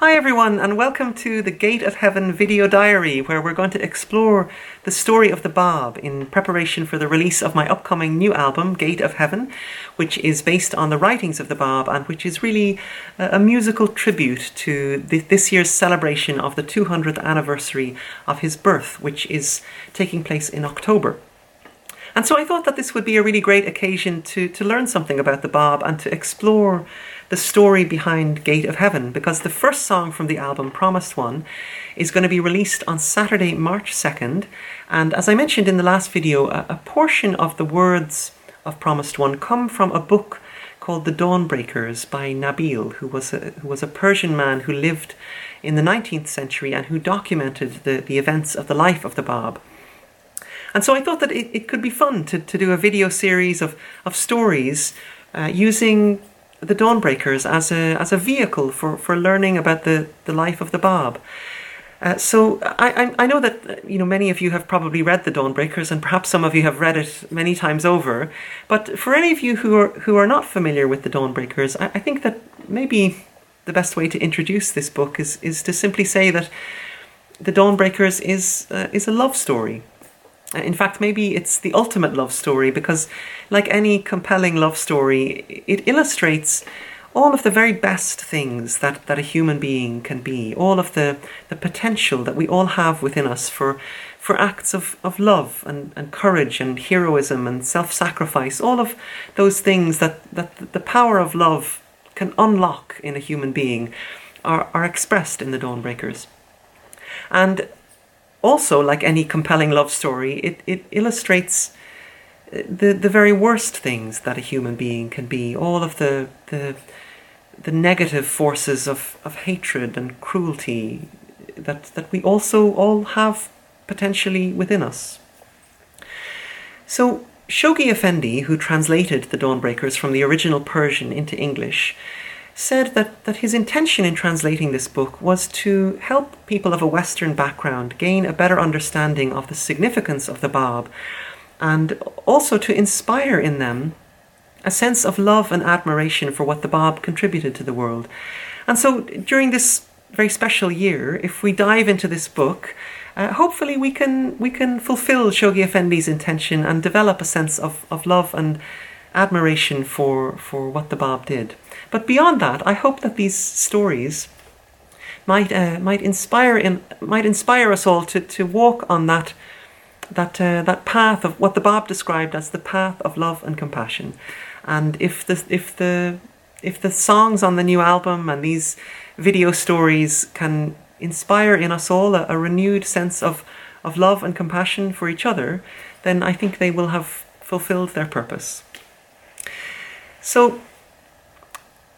Hi everyone and welcome to the Gate of Heaven video diary where we're going to explore the story of the Bab in preparation for the release of my upcoming new album Gate of Heaven which is based on the writings of the Bab and which is really a, musical tribute to this year's celebration of the 200th anniversary of his birth which is taking place in October. And so I thought that this would be a really great occasion to, to learn something about the Bab and to explore the story behind Gate of Heaven because the first song from the album, Promised One, is going to be released on Saturday, March 2nd. And as I mentioned in the last video, a, a portion of the words of Promised One come from a book called The Dawnbreakers by Nabil, who was a, who was a Persian man who lived in the 19th century and who documented the, the events of the life of the Bab. And so I thought that it, it could be fun to, to do a video series of, of stories uh, using the Dawnbreakers as a as a vehicle for, for learning about the, the life of the Bab. Uh, so I, I know that you know many of you have probably read the Dawnbreakers, and perhaps some of you have read it many times over. But for any of you who are who are not familiar with the Dawnbreakers, I, I think that maybe the best way to introduce this book is is to simply say that the Dawnbreakers is uh, is a love story. In fact, maybe it's the ultimate love story because, like any compelling love story, it illustrates all of the very best things that, that a human being can be, all of the, the potential that we all have within us for, for acts of, of love and, and courage and heroism and self sacrifice, all of those things that, that the power of love can unlock in a human being are, are expressed in the Dawnbreakers. And also, like any compelling love story, it, it illustrates uh, the, the very worst things that a human being can be, all of the, the, the negative forces of, of hatred and cruelty that, that we also all have potentially within us. So, Shoghi Effendi, who translated the Dawnbreakers from the original Persian into English, said that, that his intention in translating this book was to help people of a Western background gain a better understanding of the significance of the Bab and also to inspire in them a sense of love and admiration for what the Bab contributed to the world. And so during this very special year, if we dive into this book, uh, hopefully we can we can fulfill Shoghi Effendi's intention and develop a sense of, of love and admiration for, for what the Bab did. But beyond that, I hope that these stories might uh, might inspire in, might inspire us all to, to walk on that that uh, that path of what the Bab described as the path of love and compassion. And if the if the if the songs on the new album and these video stories can inspire in us all a, a renewed sense of of love and compassion for each other, then I think they will have fulfilled their purpose. So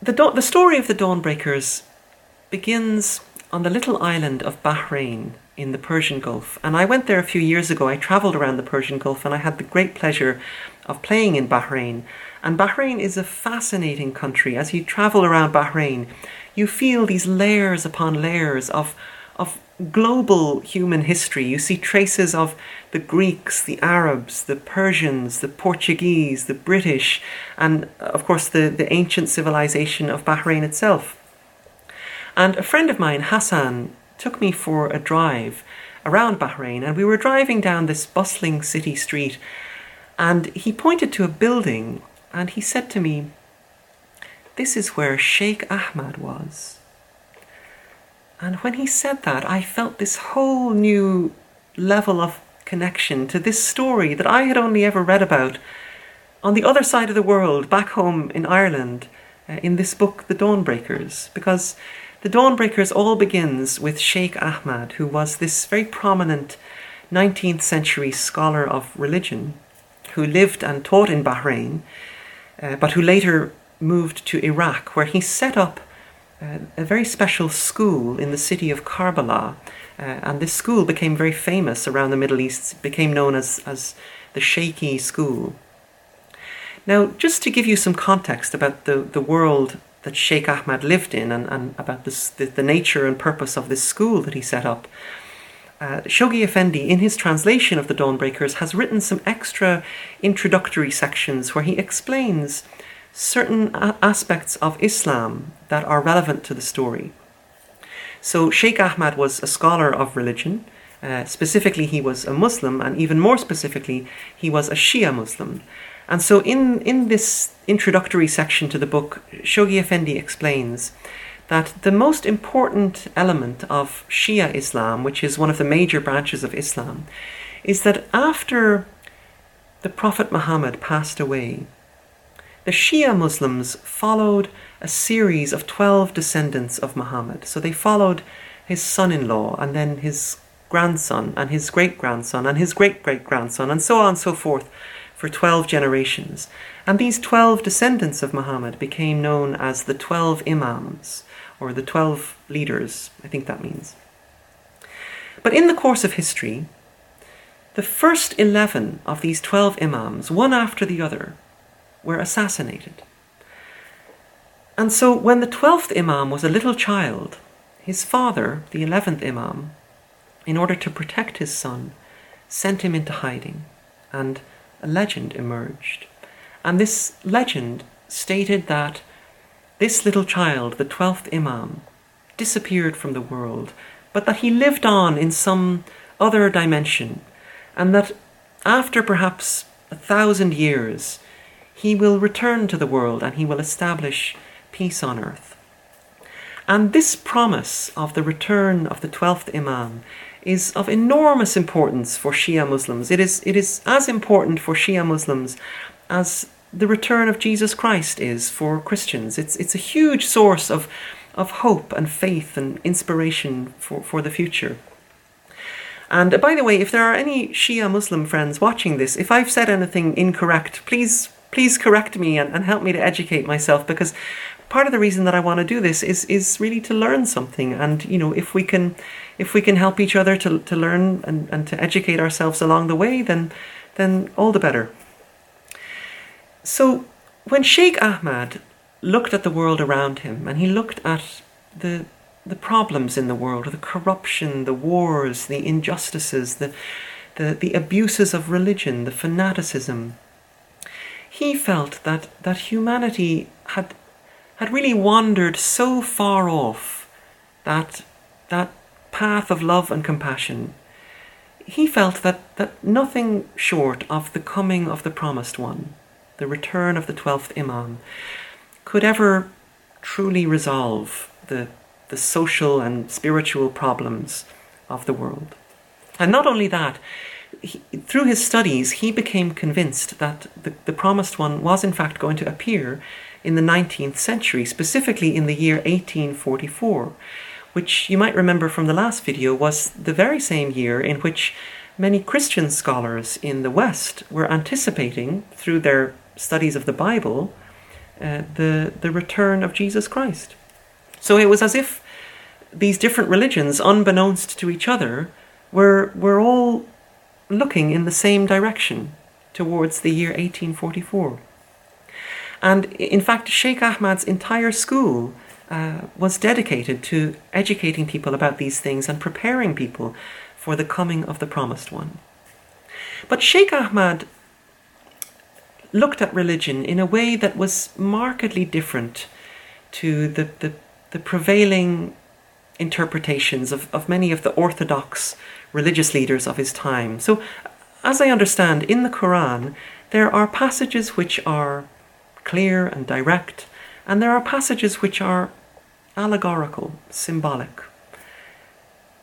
the, the story of the Dawnbreakers begins on the little island of Bahrain in the Persian Gulf. And I went there a few years ago. I traveled around the Persian Gulf and I had the great pleasure of playing in Bahrain. And Bahrain is a fascinating country. As you travel around Bahrain, you feel these layers upon layers of, of global human history. You see traces of the Greeks, the Arabs, the Persians, the Portuguese, the British, and uh, of course the, the ancient civilization of Bahrain itself. And a friend of mine, Hassan, took me for a drive around Bahrain, and we were driving down this bustling city street, and he pointed to a building, and he said to me, This is where Sheikh Ahmad was. And when he said that, I felt this whole new level of connection to this story that I had only ever read about on the other side of the world, back home in Ireland, uh, in this book, The Dawnbreakers, because The Dawnbreakers all begins with Sheikh Ahmad, who was this very prominent 19th century scholar of religion who lived and taught in Bahrain, uh, but who later moved to Iraq, where he set up a very special school in the city of Karbala. Uh, and this school became very famous around the Middle East, became known as, as the Sheikhi School. Now, just to give you some context about the, the world that Sheikh Ahmad lived in and, and about this, the, the nature and purpose of this school that he set up, uh, Shoghi Effendi, in his translation of the Dawnbreakers, has written some extra introductory sections where he explains certain aspects of Islam that are relevant to the story. So Sheikh Ahmad was a scholar of religion. Uh, specifically, he was a Muslim, and even more specifically, he was a Shia Muslim. And so, in, in this introductory section to the book, Shoghi Effendi explains that the most important element of Shia Islam, which is one of the major branches of Islam, is that after the Prophet Muhammad passed away, the Shia Muslims followed a series of 12 descendants of Muhammad. So they followed his son in law, and then his grandson, and his great grandson, and his great great grandson, and so on and so forth for 12 generations. And these 12 descendants of Muhammad became known as the 12 Imams, or the 12 leaders, I think that means. But in the course of history, the first 11 of these 12 Imams, one after the other, were assassinated. And so when the 12th Imam was a little child, his father, the 11th Imam, in order to protect his son, sent him into hiding, and a legend emerged. And this legend stated that this little child, the 12th Imam, disappeared from the world, but that he lived on in some other dimension, and that after perhaps a thousand years, he will return to the world and he will establish peace on earth. And this promise of the return of the 12th Imam is of enormous importance for Shia Muslims. It is, it is as important for Shia Muslims as the return of Jesus Christ is for Christians. It's, it's a huge source of, of hope and faith and inspiration for, for the future. And by the way, if there are any Shia Muslim friends watching this, if I've said anything incorrect, please please correct me and, and help me to educate myself because part of the reason that I want to do this is is really to learn something and you know if we can if we can help each other to, to learn and, and to educate ourselves along the way then then all the better. So when Sheikh Ahmad looked at the world around him and he looked at the the problems in the world, the corruption, the wars, the injustices, the the, the abuses of religion, the fanaticism, he felt that, that humanity had, had really wandered so far off that, that path of love and compassion. He felt that, that nothing short of the coming of the promised one, the return of the twelfth Imam, could ever truly resolve the, the social and spiritual problems of the world. And not only that, he, through his studies, he became convinced that the, the promised one was in fact going to appear in the 19th century, specifically in the year 1844, which you might remember from the last video was the very same year in which many Christian scholars in the West were anticipating, through their studies of the Bible, uh, the, the return of Jesus Christ. So it was as if these different religions, unbeknownst to each other, were, were all looking in the same direction towards the year 1844. And in fact, Sheikh Ahmad's entire school uh, was dedicated to educating people about these things and preparing people for the coming of the Promised One. But Sheikh Ahmad looked at religion in a way that was markedly different to the, the, the prevailing interpretations of, of many of the orthodox religious leaders of his time. So, as I understand, in the Quran, there are passages which are clear and direct, and there are passages which are allegorical, symbolic.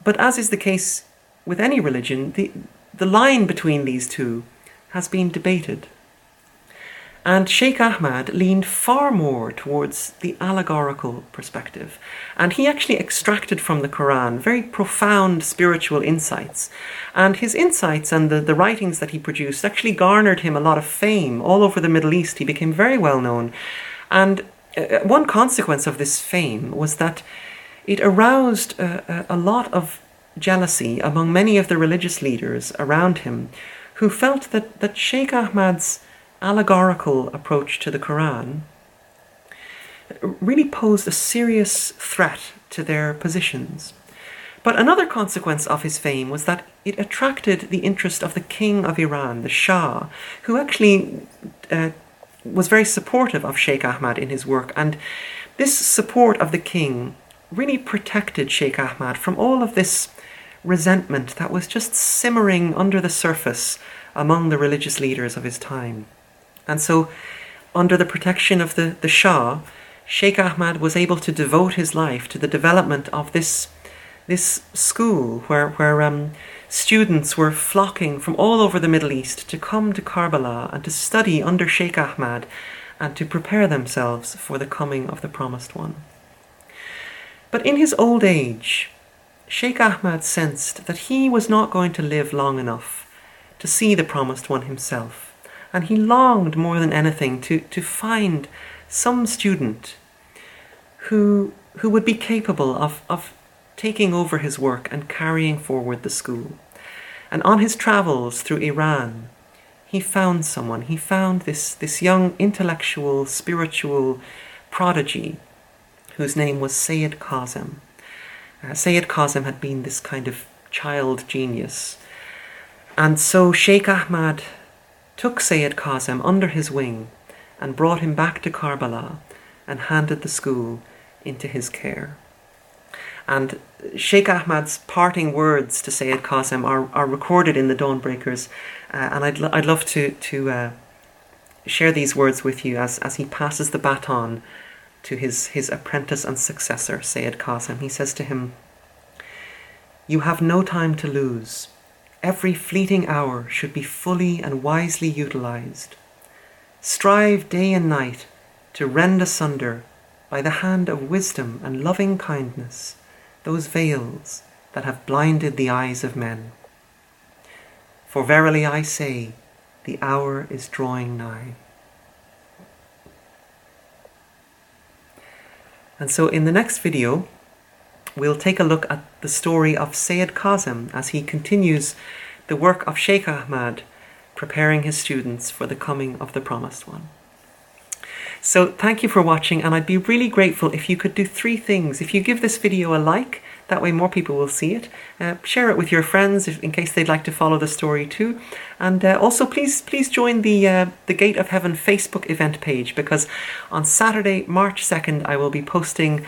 But as is the case with any religion, the, the line between these two has been debated. And Sheikh Ahmad leaned far more towards the allegorical perspective. And he actually extracted from the Quran very profound spiritual insights. And his insights and the, the writings that he produced actually garnered him a lot of fame all over the Middle East. He became very well known. And uh, one consequence of this fame was that it aroused a, a lot of jealousy among many of the religious leaders around him who felt that, that Sheikh Ahmad's allegorical approach to the Quran really posed a serious threat to their positions. But another consequence of his fame was that it attracted the interest of the king of Iran, the Shah, who actually uh, was very supportive of Sheikh Ahmad in his work. And this support of the king really protected Sheikh Ahmad from all of this resentment that was just simmering under the surface among the religious leaders of his time. And so, under the protection of the, the Shah, Sheikh Ahmad was able to devote his life to the development of this, this school where, where um, students were flocking from all over the Middle East to come to Karbala and to study under Sheikh Ahmad and to prepare themselves for the coming of the Promised One. But in his old age, Sheikh Ahmad sensed that he was not going to live long enough to see the Promised One himself, and he longed more than anything to, to find some student who, who would be capable of, of taking over his work and carrying forward the school. And on his travels through Iran, he found someone. He found this, this young intellectual, spiritual prodigy whose name was Sayyid Kazim. Uh, Sayyid Kazim had been this kind of child genius. And so Sheikh Ahmad took Sayyid Kazim under his wing and brought him back to Karbala and handed the school into his care. And Sheikh Ahmad's parting words to Sayyid Kazim are, are recorded in the Dawnbreakers, uh, and I'd, I'd love to, to uh, share these words with you as, as he passes the baton to his, his apprentice and successor, Sayyid Kazim. He says to him, You have no time to lose. Every fleeting hour should be fully and wisely utilized. Strive day and night to rend asunder, by the hand of wisdom and loving kindness, those veils that have blinded the eyes of men. For verily I say, the hour is drawing nigh. And so in the next video, we'll take a look at the story of Sayyid Kazim as he continues the work of Sheikh Ahmad, preparing his students for the coming of the Promised One. So thank you for watching and I'd be really grateful if you could do three things. If you give this video a like, that way more people will see it. Uh, share it with your friends if, in case they'd like to follow the story too. And uh, also please please join the uh, the Gate of Heaven Facebook event page because on Saturday, March 2nd, I will be posting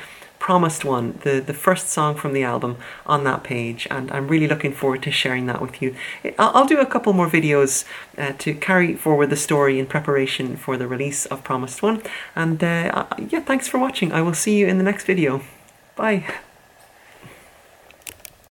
Promised One, the, the first song from the album, on that page, and I'm really looking forward to sharing that with you. I'll, I'll do a couple more videos uh, to carry forward the story in preparation for the release of Promised One, and uh, yeah, thanks for watching. I will see you in the next video. Bye.